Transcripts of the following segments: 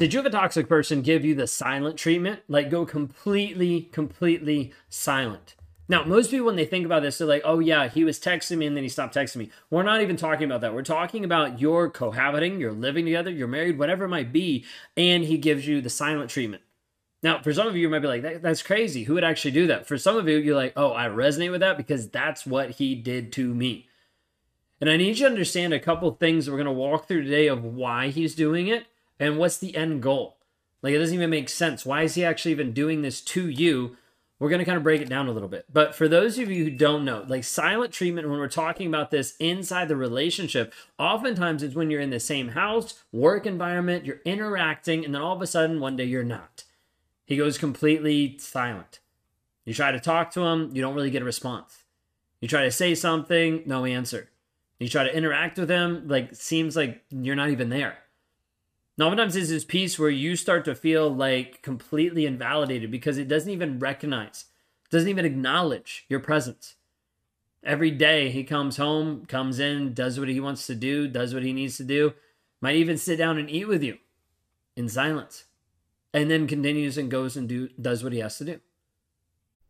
Did you have a toxic person give you the silent treatment? Like go completely, completely silent. Now, most people, when they think about this, they're like, oh, yeah, he was texting me and then he stopped texting me. We're not even talking about that. We're talking about you're cohabiting, you're living together, you're married, whatever it might be, and he gives you the silent treatment. Now, for some of you, you might be like, that, that's crazy. Who would actually do that? For some of you, you're like, oh, I resonate with that because that's what he did to me. And I need you to understand a couple things that we're going to walk through today of why he's doing it and what's the end goal. Like, it doesn't even make sense. Why is he actually even doing this to you? We're going to kind of break it down a little bit. But for those of you who don't know, like silent treatment, when we're talking about this inside the relationship, oftentimes it's when you're in the same house, work environment, you're interacting, and then all of a sudden one day you're not. He goes completely silent. You try to talk to him, you don't really get a response. You try to say something, no answer. You try to interact with him, like seems like you're not even there. And oftentimes there's this piece where you start to feel like completely invalidated because it doesn't even recognize, doesn't even acknowledge your presence. Every day he comes home, comes in, does what he wants to do, does what he needs to do, might even sit down and eat with you in silence, and then continues and goes and do does what he has to do.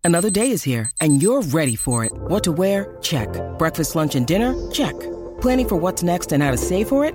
Another day is here, and you're ready for it. What to wear? Check. Breakfast, lunch, and dinner? Check. Planning for what's next and how to save for it?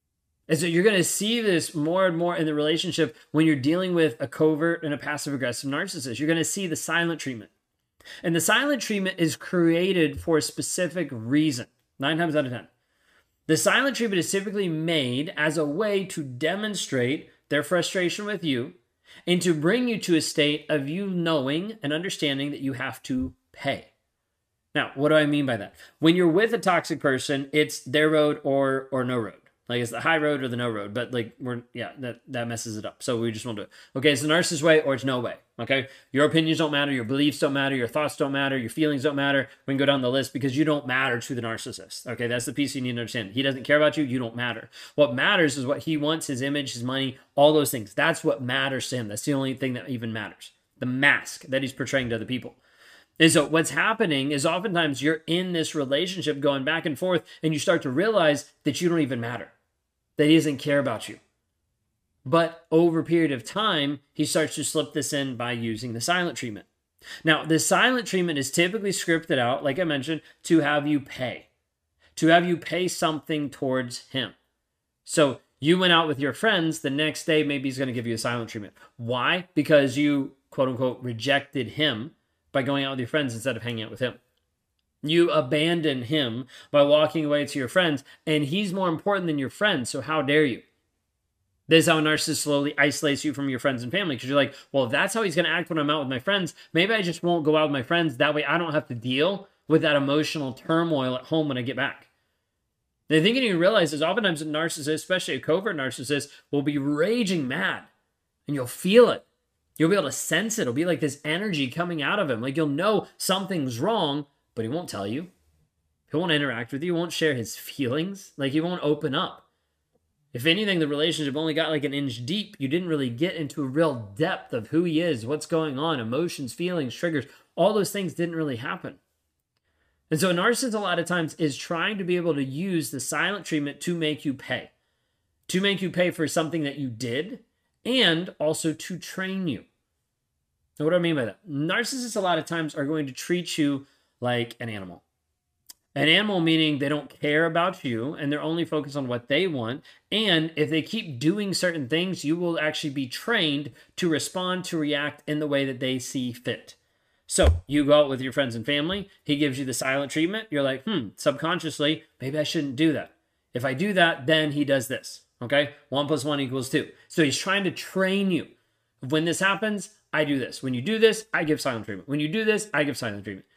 And so you're going to see this more and more in the relationship when you're dealing with a covert and a passive aggressive narcissist. You're going to see the silent treatment. And the silent treatment is created for a specific reason, nine times out of 10. The silent treatment is typically made as a way to demonstrate their frustration with you and to bring you to a state of you knowing and understanding that you have to pay. Now, what do I mean by that? When you're with a toxic person, it's their road or or no road. Like it's the high road or the no road, but like we're yeah, that that messes it up. So we just won't do it. Okay, it's the narcissist way or it's no way. Okay, your opinions don't matter, your beliefs don't matter, your thoughts don't matter, your feelings don't matter. We can go down the list because you don't matter to the narcissist. Okay, that's the piece you need to understand. He doesn't care about you. You don't matter. What matters is what he wants, his image, his money, all those things. That's what matters to him. That's the only thing that even matters. The mask that he's portraying to other people. And so what's happening is oftentimes you're in this relationship going back and forth, and you start to realize that you don't even matter that he doesn't care about you. But over a period of time, he starts to slip this in by using the silent treatment. Now, the silent treatment is typically scripted out, like I mentioned, to have you pay, to have you pay something towards him. So you went out with your friends, the next day, maybe he's going to give you a silent treatment. Why? Because you, quote unquote, rejected him by going out with your friends instead of hanging out with him. You abandon him by walking away to your friends, and he's more important than your friends, so how dare you? This is how a narcissist slowly isolates you from your friends and family because you're like, well, if that's how he's going to act when I'm out with my friends, maybe I just won't go out with my friends. That way I don't have to deal with that emotional turmoil at home when I get back. The thing you realize is oftentimes a narcissist, especially a covert narcissist, will be raging mad and you'll feel it. You'll be able to sense it. It'll be like this energy coming out of him. Like you'll know something's wrong, but he won't tell you. He won't interact with you. He won't share his feelings. Like he won't open up. If anything, the relationship only got like an inch deep. You didn't really get into a real depth of who he is, what's going on, emotions, feelings, triggers. All those things didn't really happen. And so a narcissist a lot of times is trying to be able to use the silent treatment to make you pay, to make you pay for something that you did, and also to train you. Now, what do I mean by that? Narcissists a lot of times are going to treat you like an animal. An animal meaning they don't care about you and they're only focused on what they want. And if they keep doing certain things, you will actually be trained to respond, to react in the way that they see fit. So you go out with your friends and family, he gives you the silent treatment. You're like, hmm, subconsciously, maybe I shouldn't do that. If I do that, then he does this. Okay. One plus one equals two. So he's trying to train you. When this happens, I do this. When you do this, I give silent treatment. When you do this, I give silent treatment.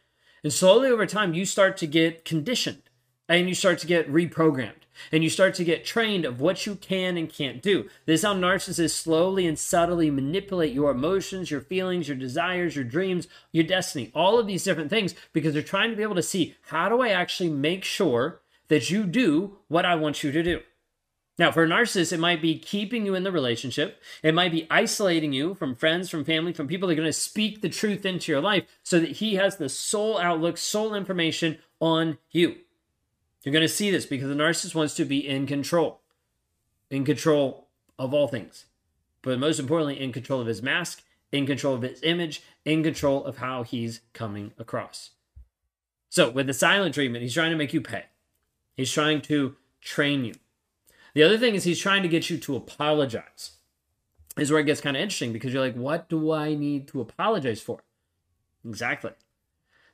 And slowly over time, you start to get conditioned and you start to get reprogrammed and you start to get trained of what you can and can't do. This is how narcissists slowly and subtly manipulate your emotions, your feelings, your desires, your dreams, your destiny, all of these different things because they're trying to be able to see how do I actually make sure that you do what I want you to do. Now, for a narcissist, it might be keeping you in the relationship. It might be isolating you from friends, from family, from people that are going to speak the truth into your life so that he has the sole outlook, sole information on you. You're going to see this because the narcissist wants to be in control, in control of all things, but most importantly, in control of his mask, in control of his image, in control of how he's coming across. So, with the silent treatment, he's trying to make you pay, he's trying to train you. The other thing is, he's trying to get you to apologize. Is where it gets kind of interesting because you're like, what do I need to apologize for? Exactly.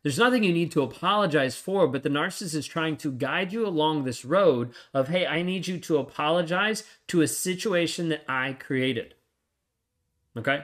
There's nothing you need to apologize for, but the narcissist is trying to guide you along this road of, hey, I need you to apologize to a situation that I created. Okay?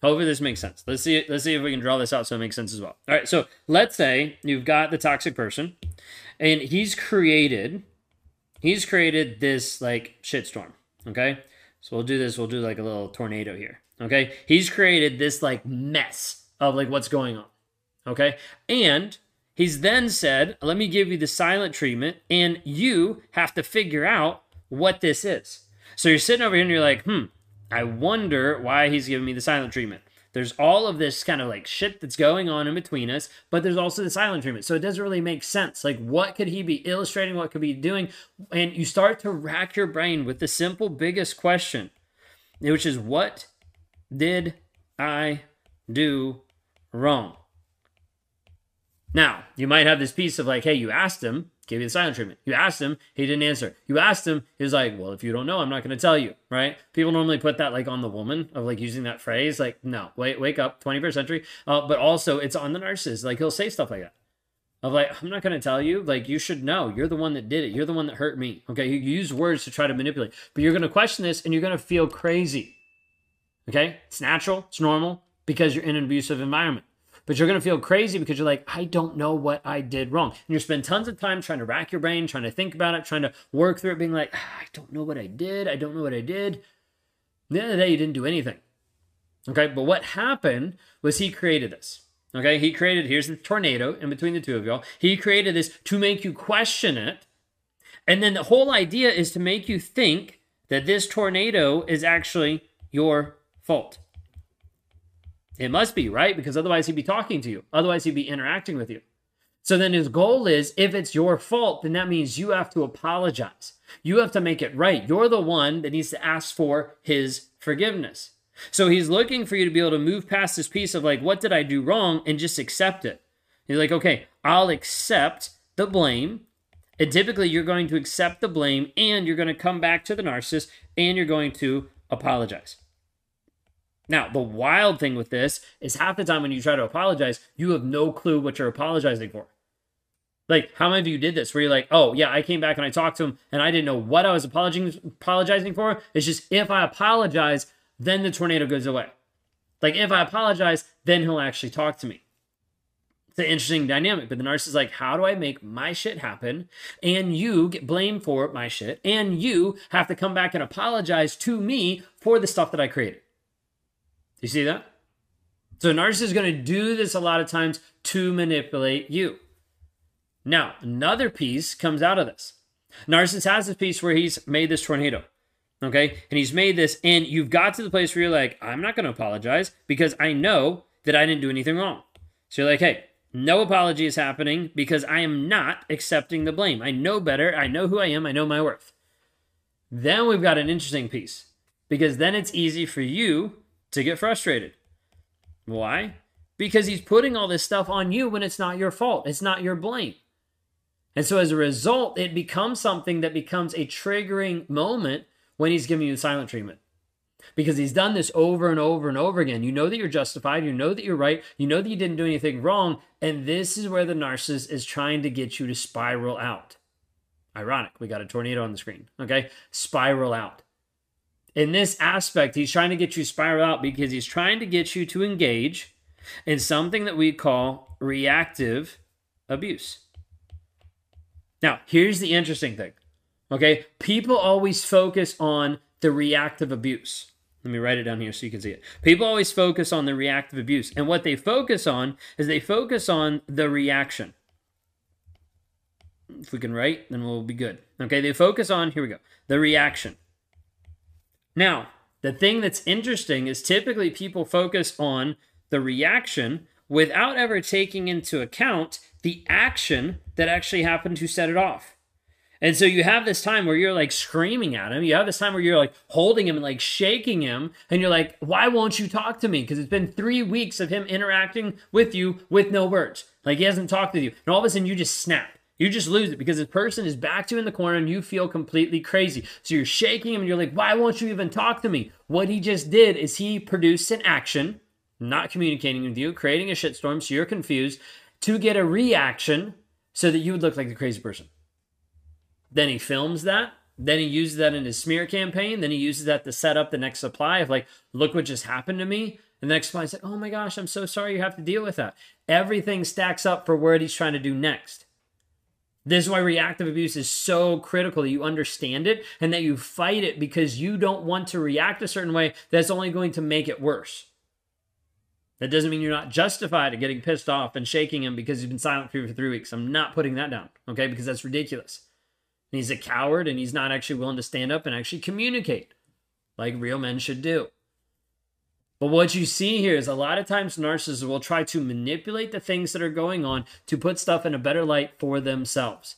Hopefully this makes sense. Let's see. Let's see if we can draw this out so it makes sense as well. All right. So let's say you've got the toxic person, and he's created, he's created this like shitstorm. Okay. So we'll do this. We'll do like a little tornado here. Okay. He's created this like mess of like what's going on. Okay. And he's then said, "Let me give you the silent treatment, and you have to figure out what this is." So you're sitting over here and you're like, "Hmm." I wonder why he's giving me the silent treatment. There's all of this kind of like shit that's going on in between us, but there's also the silent treatment. So it doesn't really make sense. Like, what could he be illustrating? What could he be doing? And you start to rack your brain with the simple, biggest question, which is, what did I do wrong? Now, you might have this piece of like, hey, you asked him, gave you the silent treatment. You asked him, he didn't answer. You asked him, he was like, well, if you don't know, I'm not going to tell you, right? People normally put that like on the woman of like using that phrase, like, no, wait, wake up, 21st century. Uh, but also, it's on the narcissist. Like, he'll say stuff like that. Of like, I'm not going to tell you. Like, you should know. You're the one that did it. You're the one that hurt me. Okay. You use words to try to manipulate, but you're going to question this and you're going to feel crazy. Okay. It's natural. It's normal because you're in an abusive environment but you're going to feel crazy because you're like, I don't know what I did wrong. And you spend tons of time trying to rack your brain, trying to think about it, trying to work through it, being like, ah, I don't know what I did. I don't know what I did. the end of the day, you didn't do anything. Okay. But what happened was he created this. Okay. He created, here's the tornado in between the two of y'all. He created this to make you question it. And then the whole idea is to make you think that this tornado is actually your fault. It must be, right? Because otherwise he'd be talking to you. Otherwise he'd be interacting with you. So then his goal is if it's your fault, then that means you have to apologize. You have to make it right. You're the one that needs to ask for his forgiveness. So he's looking for you to be able to move past this piece of like, what did I do wrong? And just accept it. You're like, okay, I'll accept the blame. And typically you're going to accept the blame and you're going to come back to the narcissist and you're going to apologize. Now, the wild thing with this is half the time when you try to apologize, you have no clue what you're apologizing for. Like, how many of you did this where you're like, oh, yeah, I came back and I talked to him and I didn't know what I was apologizing for? It's just if I apologize, then the tornado goes away. Like, if I apologize, then he'll actually talk to me. It's an interesting dynamic, but the narcissist is like, how do I make my shit happen? And you get blamed for my shit, and you have to come back and apologize to me for the stuff that I created. You see that? So a narcissist is going to do this a lot of times to manipulate you. Now, another piece comes out of this. Narcissist has this piece where he's made this tornado. Okay. And he's made this, and you've got to the place where you're like, I'm not going to apologize because I know that I didn't do anything wrong. So you're like, hey, no apology is happening because I am not accepting the blame. I know better. I know who I am. I know my worth. Then we've got an interesting piece because then it's easy for you to get frustrated. Why? Because he's putting all this stuff on you when it's not your fault. It's not your blame. And so as a result, it becomes something that becomes a triggering moment when he's giving you the silent treatment. Because he's done this over and over and over again. You know that you're justified. You know that you're right. You know that you didn't do anything wrong. And this is where the narcissist is trying to get you to spiral out. Ironic. We got a tornado on the screen. Okay. Spiral out. In this aspect, he's trying to get you spiral out because he's trying to get you to engage in something that we call reactive abuse. Now, here's the interesting thing. Okay. People always focus on the reactive abuse. Let me write it down here so you can see it. People always focus on the reactive abuse. And what they focus on is they focus on the reaction. If we can write, then we'll be good. Okay, they focus on, here we go, the reaction. Now, the thing that's interesting is typically people focus on the reaction without ever taking into account the action that actually happened to set it off. And so you have this time where you're like screaming at him. You have this time where you're like holding him and like shaking him. And you're like, why won't you talk to me? Because it's been three weeks of him interacting with you with no words. Like he hasn't talked with you. And all of a sudden you just snap. You just lose it because this person is backed you in the corner and you feel completely crazy. So you're shaking him and you're like, why won't you even talk to me? What he just did is he produced an action, not communicating with you, creating a shitstorm so you're confused to get a reaction so that you would look like the crazy person. Then he films that. Then he uses that in his smear campaign. Then he uses that to set up the next supply of like, look what just happened to me. And the next supply is like, oh my gosh, I'm so sorry you have to deal with that. Everything stacks up for what he's trying to do next. This is why reactive abuse is so critical that you understand it and that you fight it because you don't want to react a certain way that's only going to make it worse. That doesn't mean you're not justified at getting pissed off and shaking him because he's been silent for you for three weeks. I'm not putting that down, okay? Because that's ridiculous. And he's a coward and he's not actually willing to stand up and actually communicate like real men should do. But what you see here is a lot of times narcissists will try to manipulate the things that are going on to put stuff in a better light for themselves.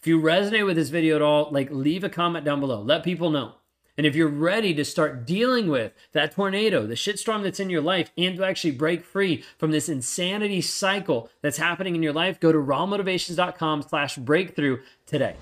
If you resonate with this video at all, like leave a comment down below. Let people know. And if you're ready to start dealing with that tornado, the shitstorm that's in your life, and to actually break free from this insanity cycle that's happening in your life, go to rawmotivations.com slash breakthrough today.